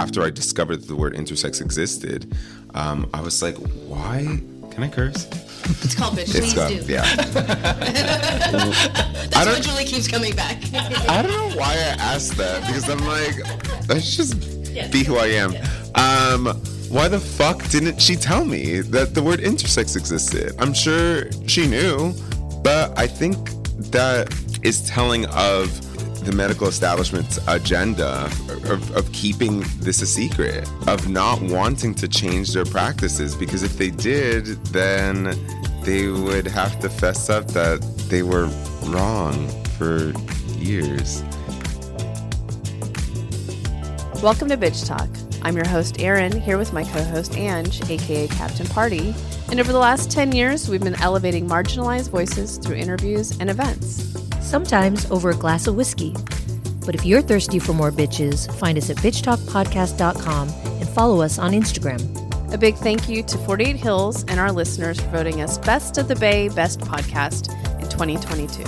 after I discovered that the word intersex existed, um, I was like, why? Can I curse? It's called bitch. Please got- do. yeah. That's I don't- Julie keeps coming back. I don't know why I asked that because I'm like, let's just be who I am. Um, why the fuck didn't she tell me that the word intersex existed? I'm sure she knew, but I think that is telling of the medical establishment's agenda of, of keeping this a secret, of not wanting to change their practices. Because if they did, then they would have to fess up that they were wrong for years. Welcome to Bitch Talk. I'm your host, Erin, here with my co host, Ange, aka Captain Party. And over the last 10 years, we've been elevating marginalized voices through interviews and events. Sometimes over a glass of whiskey. But if you're thirsty for more bitches, find us at bitchtalkpodcast.com and follow us on Instagram. A big thank you to 48 Hills and our listeners for voting us Best of the Bay Best Podcast in 2022.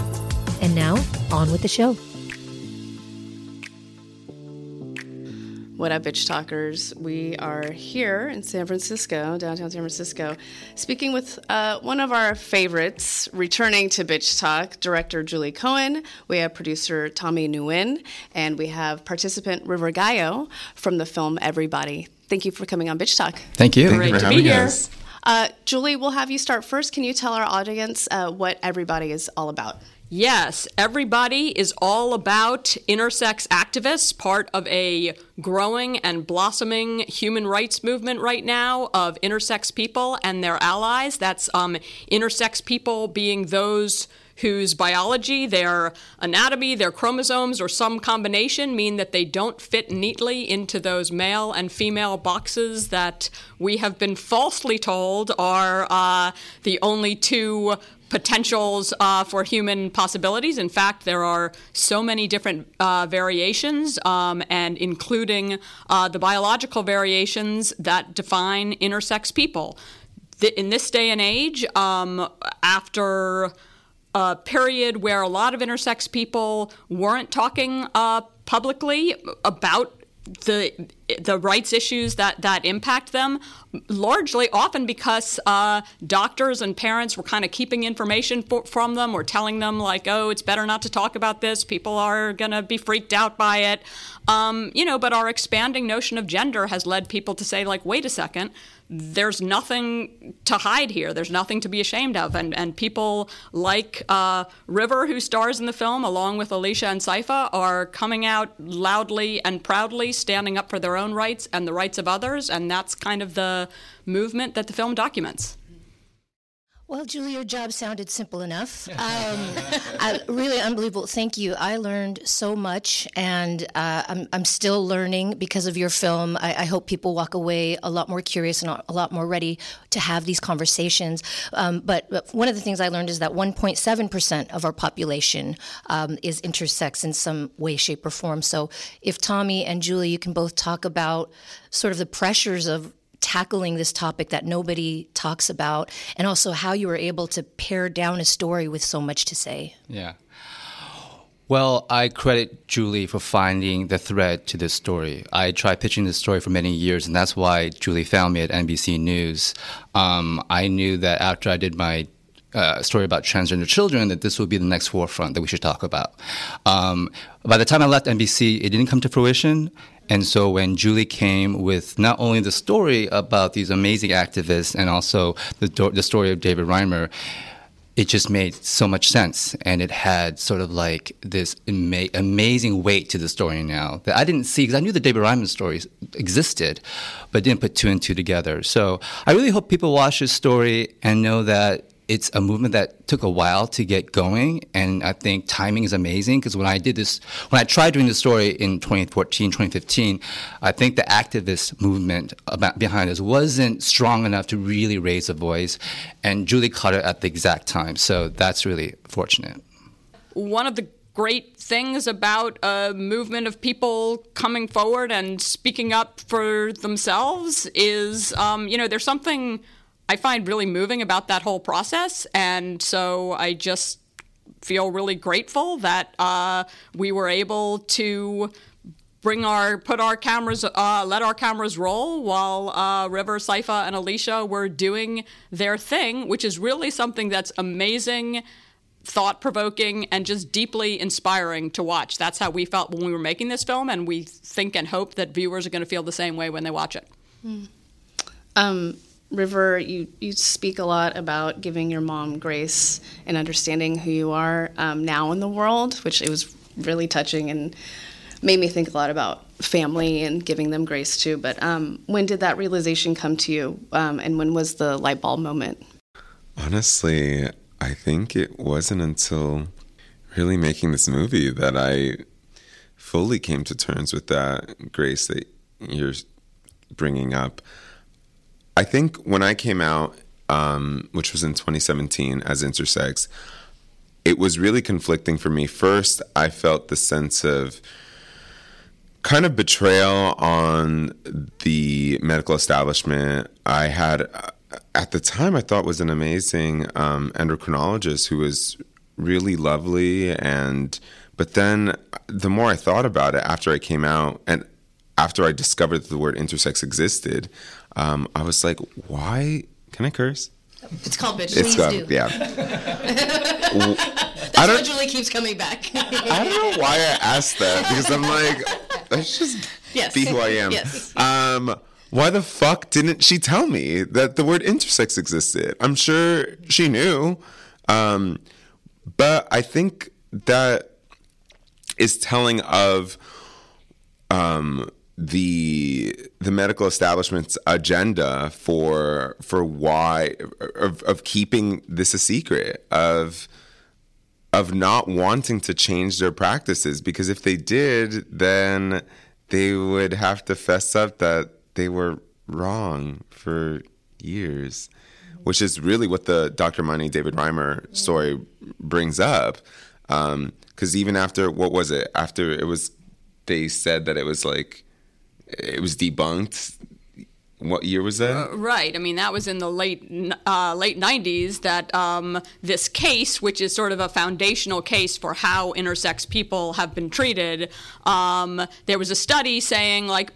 And now, on with the show. What up, bitch talkers? We are here in San Francisco, downtown San Francisco, speaking with uh, one of our favorites, returning to Bitch Talk, director Julie Cohen. We have producer Tommy Nguyen, and we have participant River Gallo from the film Every Body. Thank you for coming on Bitch Talk. Thank you. Thank you for having us. Uh, Julie, we'll have you start first. Can you tell our audience uh, what Every Body is all about? Yes, everybody is all about intersex activists, part of a growing and blossoming human rights movement right now of intersex people and their allies. That's um, intersex people being those whose biology, their anatomy, their chromosomes, or some combination mean that they don't fit neatly into those male and female boxes that we have been falsely told are uh, the only two potentials uh, for human possibilities. In fact, there are so many different uh, variations, um, and including uh, the biological variations that define intersex people. Th- in this day and age, um, after a period where a lot of intersex people weren't talking uh, publicly about the the rights issues that that impact them largely often because uh, doctors and parents were kind of keeping information for, from them or telling them like oh it's better not to talk about this people are going to be freaked out by it um, you know but our expanding notion of gender has led people to say like wait a second there's nothing to hide here. There's nothing to be ashamed of. And, and people like uh, River, who stars in the film, along with Alicia and Saifa, are coming out loudly and proudly, standing up for their own rights and the rights of others. And that's kind of the movement that the film documents. Well, Julie, your job sounded simple enough. Um, I, really unbelievable. Thank you. I learned so much, and uh, I'm, I'm still learning because of your film. I, I hope people walk away a lot more curious and a lot more ready to have these conversations. Um, but, but one of the things I learned is that 1.7% of our population um, is intersex in some way, shape, or form. So if Tommy and Julie, you can both talk about sort of the pressures of tackling this topic that nobody talks about, and also how you were able to pare down a story with so much to say. Yeah. Well, I credit Julie for finding the thread to this story. I tried pitching this story for many years, and that's why Julie found me at NBC News. Um, I knew that after I did my uh, story about transgender children, that this would be the next forefront that we should talk about. Um, by the time I left NBC, it didn't come to fruition. And so when Julie came with not only the story about these amazing activists and also the, the story of David Reimer, it just made so much sense. And it had sort of like this ama- amazing weight to the story now that I didn't see because I knew the David Reimer story existed, but didn't put two and two together. So I really hope people watch this story and know that it's a movement that took a while to get going, and I think timing is amazing because when I did this, when I tried doing this story in 2014, 2015, I think the activist movement about, behind this wasn't strong enough to really raise a voice, and Julie caught it at the exact time. So that's really fortunate. One of the great things about a movement of people coming forward and speaking up for themselves is, um, you know, there's something I find really moving about that whole process. And so I just feel really grateful that uh, we were able to bring our put our cameras uh, let our cameras roll while uh, River, Saifa, and Alicia were doing their thing, which is really something that's amazing, thought provoking, and just deeply inspiring to watch. That's how we felt when we were making this film, and we think and hope that viewers are going to feel the same way when they watch it. Mm. Um, River, you, you speak a lot about giving your mom grace and understanding who you are um, now in the world, which it was really touching and made me think a lot about family and giving them grace too. But um, when did that realization come to you, um, and when was the light bulb moment? Honestly, I think it wasn't until really making this movie that I fully came to terms with that grace that you're bringing up. I think when I came out, um, which was in 2017 as intersex, it was really conflicting for me. First, I felt the sense of kind of betrayal on the medical establishment. I had, at the time, I thought was an amazing um, endocrinologist who was really lovely. And, but then the more I thought about it after I came out and after I discovered that the word intersex existed, um, I was like, why? Can I curse? It's called bitch. It's Please do. Yeah. That's I don't, Julie keeps coming back. I don't know why I asked that because I'm like, let's just yes. be who I am. Yes. Um, why the fuck didn't she tell me that the word intersex existed? I'm sure she knew. Um, but I think that is telling of um, the the medical establishment's agenda for for why of, of keeping this a secret of of not wanting to change their practices because if they did then they would have to fess up that they were wrong for years which is really what the Dr. Money David Reimer story brings up because um, even after what was it after it was they said that it was like it was debunked. What year was that? Uh, right. I mean, that was in the late uh, late '90s. That um, this case, which is sort of a foundational case for how intersex people have been treated, um, there was a study saying, like,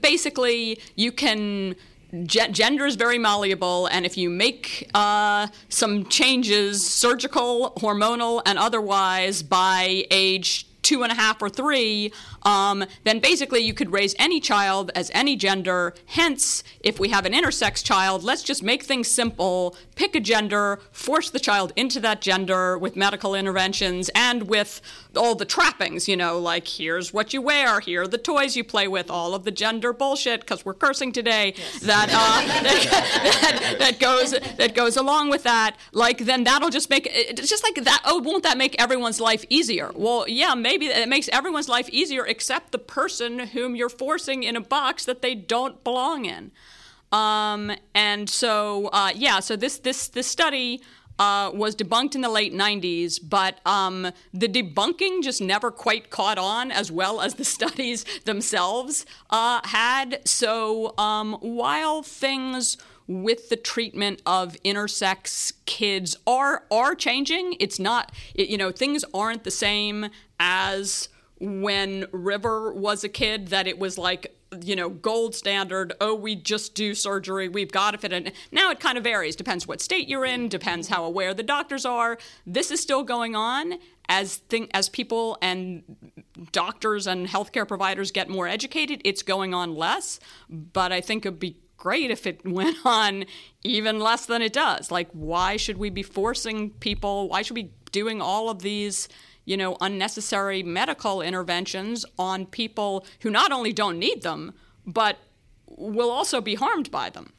basically, you can gender is very malleable, and if you make uh, some changes, surgical, hormonal, and otherwise, by age two and a half or three, um, then basically you could raise any child as any gender. Hence, if we have an intersex child, let's just make things simple, pick a gender, force the child into that gender with medical interventions and with all the trappings, you know, like here's what you wear, here are the toys you play with, all of the gender bullshit, because we're cursing today, yes. that, uh, that, that, goes, that goes along with that. Like, then that'll just make, it's just like that, oh, won't that make everyone's life easier? Well, yeah, maybe it makes everyone's life easier except the person whom you're forcing in a box that they don't belong in. Um, and so, uh, yeah, so this, this, this study uh, was debunked in the late 90s, but um, the debunking just never quite caught on as well as the studies themselves uh, had. So um, while things with the treatment of intersex kids are are changing, it's not it, you know things aren't the same as when River was a kid that it was like you know gold standard. Oh we just do surgery. We've got to fit in. Now it kind of varies. Depends what state you're in. Depends how aware the doctors are. This is still going on as thing as people and doctors and healthcare providers get more educated it's going on less. But i think it'd be great if it went on even less than it does. Like why should we be forcing people? Why should we be doing all of these you know, unnecessary medical interventions on people who not only don't need them, but will also be harmed by them.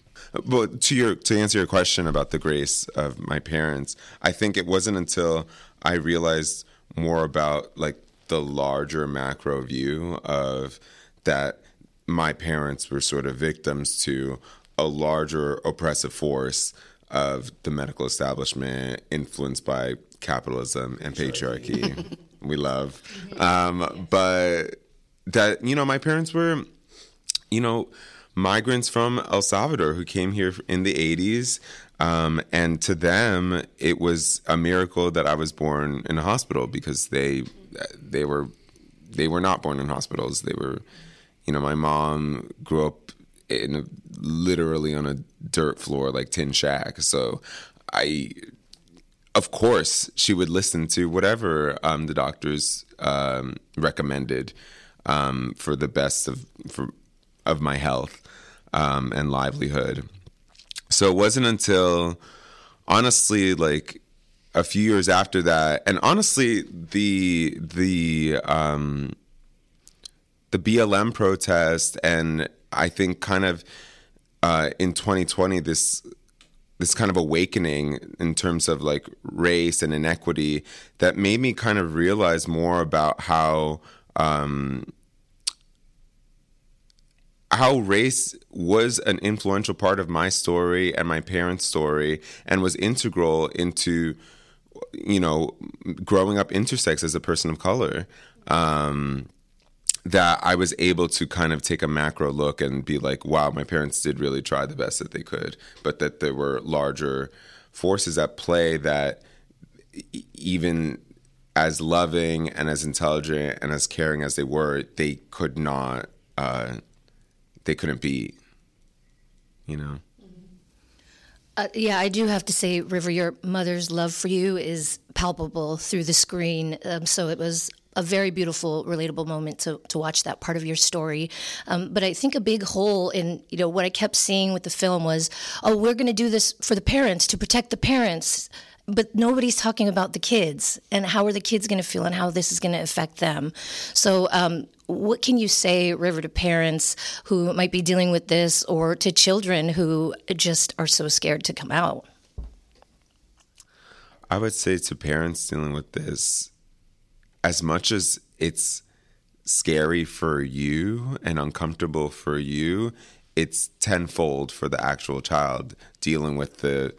Well, to your to answer your question about the grace of my parents, I think it wasn't until I realized more about like the larger macro view of that my parents were sort of victims to a larger oppressive force of the medical establishment influenced by capitalism and patriarchy we love um, but that you know my parents were you know migrants from el salvador who came here in the 80s um, and to them it was a miracle that i was born in a hospital because they they were they were not born in hospitals. They were, you know, my mom grew up in a, literally on a dirt floor like tin shack. So I, of course, she would listen to whatever um, the doctors um, recommended um, for the best of for of my health um, and livelihood. So it wasn't until honestly like a few years after that, and honestly the the um, the BLM protest, and I think kind of uh, in 2020 this this kind of awakening in terms of like race and inequity that made me kind of realize more about how um, how race was an influential part of my story and my parents' story and was integral into you know growing up intersex as a person of color. Um, that I was able to kind of take a macro look and be like wow my parents did really try the best that they could but that there were larger forces at play that even as loving and as intelligent and as caring as they were they could not uh, they couldn't be, you know. Uh, yeah, I do have to say, River, your mother's love for you is palpable through the screen. Um, so it was a very beautiful, relatable moment to, to watch that part of your story. Um, but I think a big hole in, you know, what I kept seeing with the film was, oh, we're going to do this for the parents, to protect the parents but nobody's talking about the kids and how are the kids going to feel and how this is going to affect them. So, um, what can you say, River, to parents who might be dealing with this or to children who just are so scared to come out? I would say to parents dealing with this, as much as it's scary for you and uncomfortable for you, it's tenfold for the actual child dealing with the,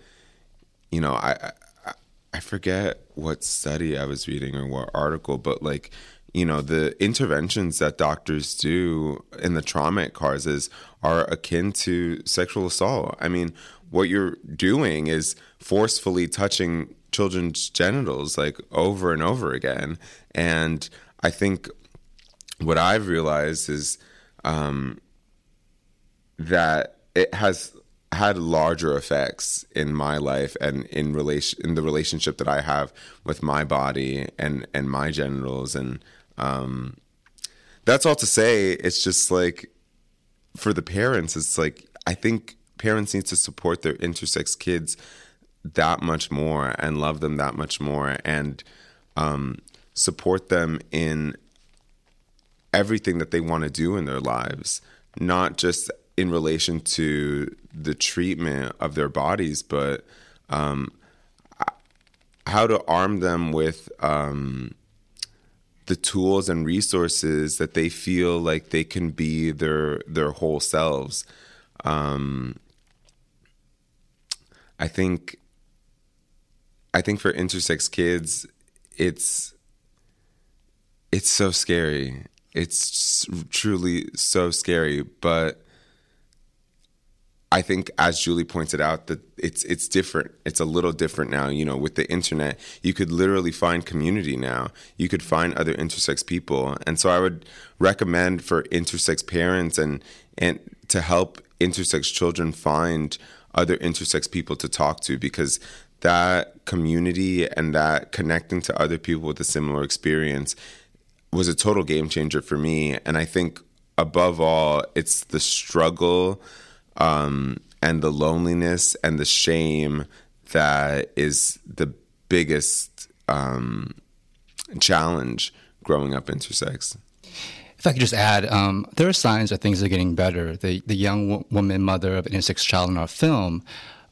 you know, I, I, I forget what study I was reading or what article, but like you know the interventions that doctors do in the trauma it causes are akin to sexual assault. I mean what you're doing is forcefully touching children's genitals like over and over again and i think what i've realized is um, that it has had larger effects in my life and in relation in the relationship that I have with my body and and my genitals and um, that's all to say. It's just like for the parents, it's like I think parents need to support their intersex kids that much more and love them that much more and um, support them in everything that they want to do in their lives, not just in relation to the treatment of their bodies, but um, how to arm them with um, the tools and resources that they feel like they can be their their whole selves. Um, I think I think for intersex kids, it's it's so scary. It's truly so scary, but I think, as Julie pointed out, that it's it's different. It's a little different now. You know, with the internet, you could literally find community now. You could find other intersex people, and so I would recommend for intersex parents and and to help intersex children find other intersex people to talk to because that community and that connecting to other people with a similar experience was a total game changer for me. And I think above all, it's the struggle um, and the loneliness and the shame that is the biggest um, challenge growing up intersex. If I could just add, um, there are signs that things are getting better. The the young w- woman mother of an intersex child in our film,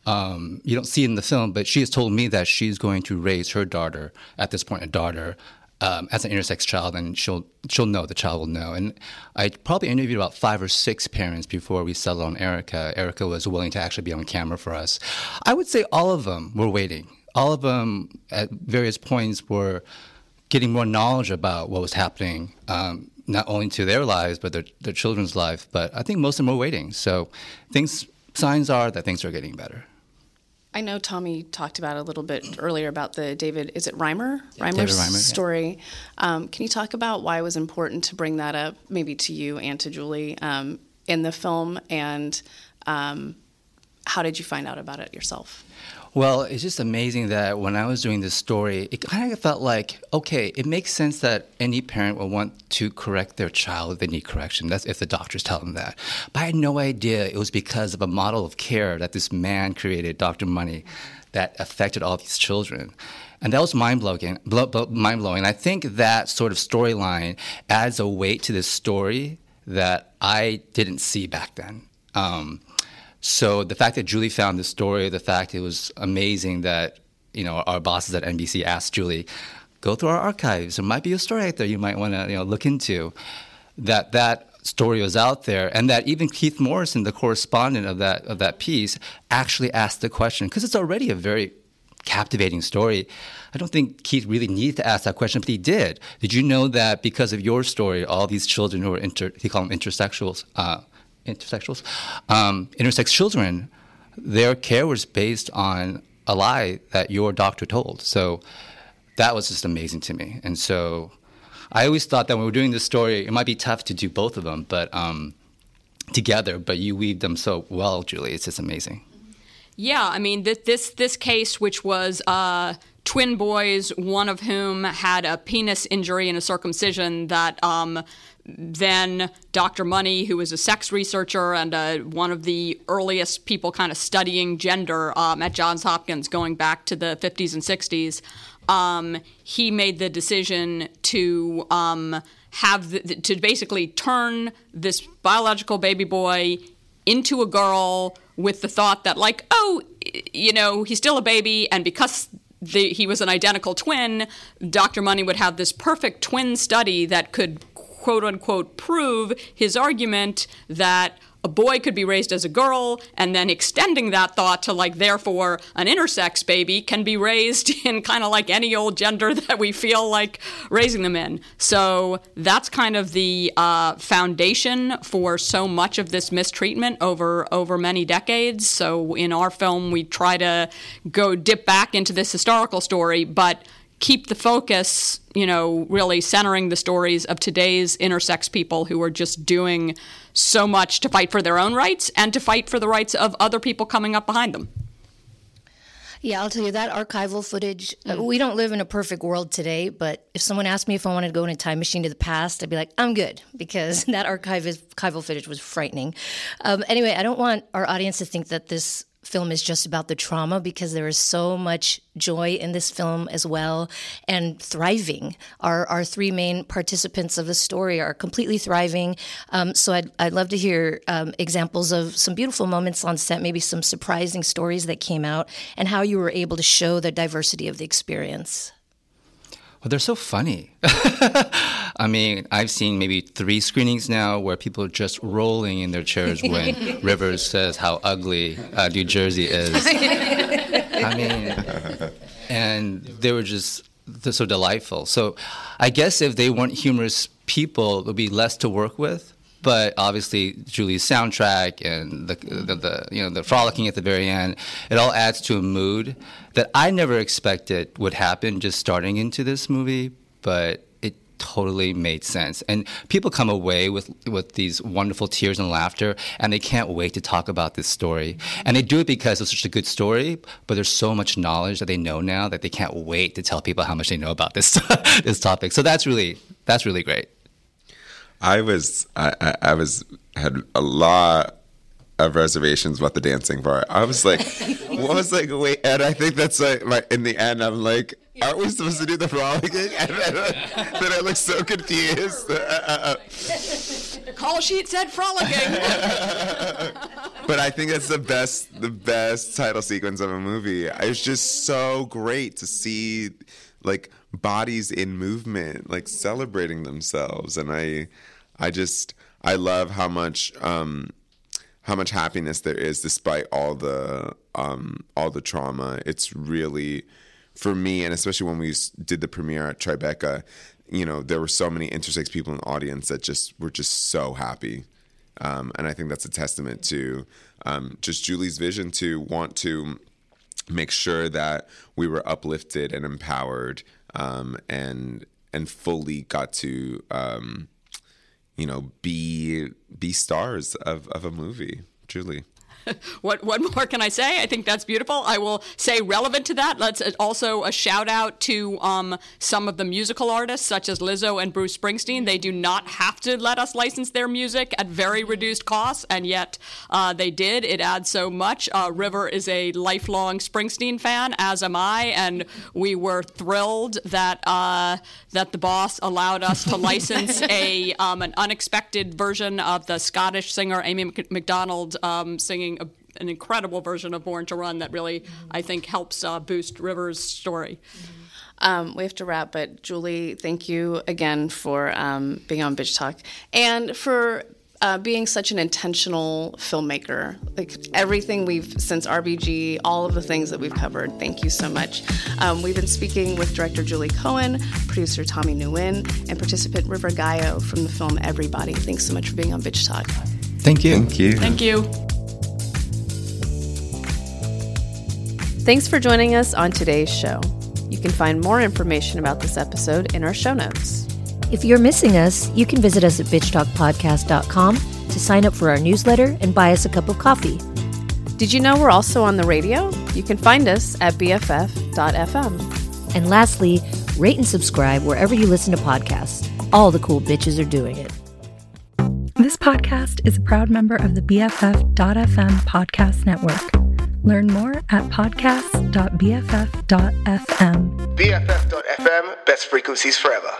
um, you don't see in the film, but she has told me that she's going to raise her daughter at this point, a daughter, um, as an intersex child, and she'll she'll know the child will know. And I probably interviewed about five or six parents before we settled on Erica. Erica was willing to actually be on camera for us. I would say all of them were waiting. All of them at various points were getting more knowledge about what was happening, um, not only to their lives but their their children's life. But I think most of them were waiting. So things signs are that things are getting better. I know Tommy talked about a little bit earlier about the David, is it Reimer? David Reimer's Reimer, yeah. story. Um, can you talk about why it was important to bring that up, maybe to you and to Julie, um, in the film? And um, how did you find out about it yourself? Well, it's just amazing that when I was doing this story, it kind of felt like, okay, it makes sense that any parent will want to correct their child if they need correction. That's if the doctors tell them that. But I had no idea it was because of a model of care that this man created, Dr. Money, that affected all these children. And that was mind blowing. Mind blowing. I think that sort of storyline adds a weight to this story that I didn't see back then. Um, so the fact that Julie found this story, the fact it was amazing that you know our bosses at NBC asked Julie, go through our archives. There might be a story out there you might want to you know look into. That that story was out there, and that even Keith Morrison, the correspondent of that of that piece, actually asked the question because it's already a very captivating story. I don't think Keith really needed to ask that question, but he did. Did you know that because of your story, all these children who are inter, he called them intersexuals, uh, intersexuals, um, intersex children, their care was based on a lie that your doctor told. So that was just amazing to me. And so I always thought that when we were doing this story, it might be tough to do both of them, but um, together. But you weave them so well, Julie. It's just amazing. Yeah, I mean this this, this case, which was uh, twin boys, one of whom had a penis injury and a circumcision that. Um, then Dr. Money, who was a sex researcher and uh, one of the earliest people kind of studying gender um, at Johns Hopkins going back to the 50s and 60s, um, he made the decision to um, have to basically turn this biological baby boy into a girl with the thought that like oh you know he's still a baby and because the, he was an identical twin dr money would have this perfect twin study that could quote unquote prove his argument that a boy could be raised as a girl, and then extending that thought to like, therefore, an intersex baby can be raised in kind of like any old gender that we feel like raising them in. So that's kind of the uh, foundation for so much of this mistreatment over over many decades. So in our film, we try to go dip back into this historical story, but keep the focus, you know, really centering the stories of today's intersex people who are just doing so much to fight for their own rights and to fight for the rights of other people coming up behind them. Yeah, I'll tell you that archival footage. Uh, we don't live in a perfect world today, but if someone asked me if I wanted to go in a time machine to the past, I'd be like, I'm good because that archival footage was frightening. Um, anyway, I don't want our audience to think that this film is just about the trauma because there is so much joy in this film as well and thriving. Our, our three main participants of the story are completely thriving. Um, so I'd, I'd love to hear um, examples of some beautiful moments on set, maybe some surprising stories that came out, and how you were able to show the diversity of the experience. Well, they're so funny. I mean, I've seen maybe three screenings now where people are just rolling in their chairs when Rivers says how ugly uh, New Jersey is. I mean, and they were just they're so delightful. So I guess if they weren't humorous people, would be less to work with. But obviously, Julie's soundtrack and the, the, the, you know the frolicking at the very end, it all adds to a mood that I never expected would happen just starting into this movie. But it totally made sense, and people come away with with these wonderful tears and laughter, and they can't wait to talk about this story. And they do it because it's such a good story, but there's so much knowledge that they know now that they can't wait to tell people how much they know about this this topic. So that's really that's really great. I was I, I, I was had a lot of reservations about the dancing part. I was like, what was like, wait, and I think that's like, my, in the end, I'm like, aren't we supposed to do the frolicking? And then, then I look so confused. the call sheet said frolicking. but I think that's the best, the best title sequence of a movie. It's just so great to see, like, bodies in movement, like celebrating themselves, and I. I just I love how much um, how much happiness there is despite all the um, all the trauma. It's really for me, and especially when we did the premiere at Tribeca, you know, there were so many intersex people in the audience that just were just so happy, um, and I think that's a testament to um, just Julie's vision to want to make sure that we were uplifted and empowered um, and and fully got to um, you know be be stars of, of a movie truly what what more can I say? I think that's beautiful. I will say relevant to that. Let's uh, also a shout out to um, some of the musical artists such as Lizzo and Bruce Springsteen. They do not have to let us license their music at very reduced costs, and yet uh, they did. It adds so much. Uh, River is a lifelong Springsteen fan, as am I, and we were thrilled that uh, that the boss allowed us to license a um, an unexpected version of the Scottish singer Amy Macdonald um, singing a, an incredible version of Born to Run that really, mm-hmm. I think, helps uh, boost River's story. Mm-hmm. Um, we have to wrap, but Julie, thank you again for um, being on Bitch Talk and for uh, being such an intentional filmmaker. Like everything we've, since RBG, all of the things that we've covered, thank you so much. Um, we've been speaking with director Julie Cohen, producer Tommy Nguyen, and participant River Gallo from the film Every Body. Thanks so much for being on Bitch Talk. Thank you. Thank you. Thank you. Thanks for joining us on today's show. You can find more information about this episode in our show notes. If you're missing us, you can visit us at bitchtalkpodcast.com to sign up for our newsletter and buy us a cup of coffee. Did you know we're also on the radio? You can find us at bff.fm. And lastly, rate and subscribe wherever you listen to podcasts. All the cool bitches are doing it. This podcast is a proud member of the BFF.fm podcast network. Learn more at podcast.bff.fm. BFF.fm, best frequencies forever.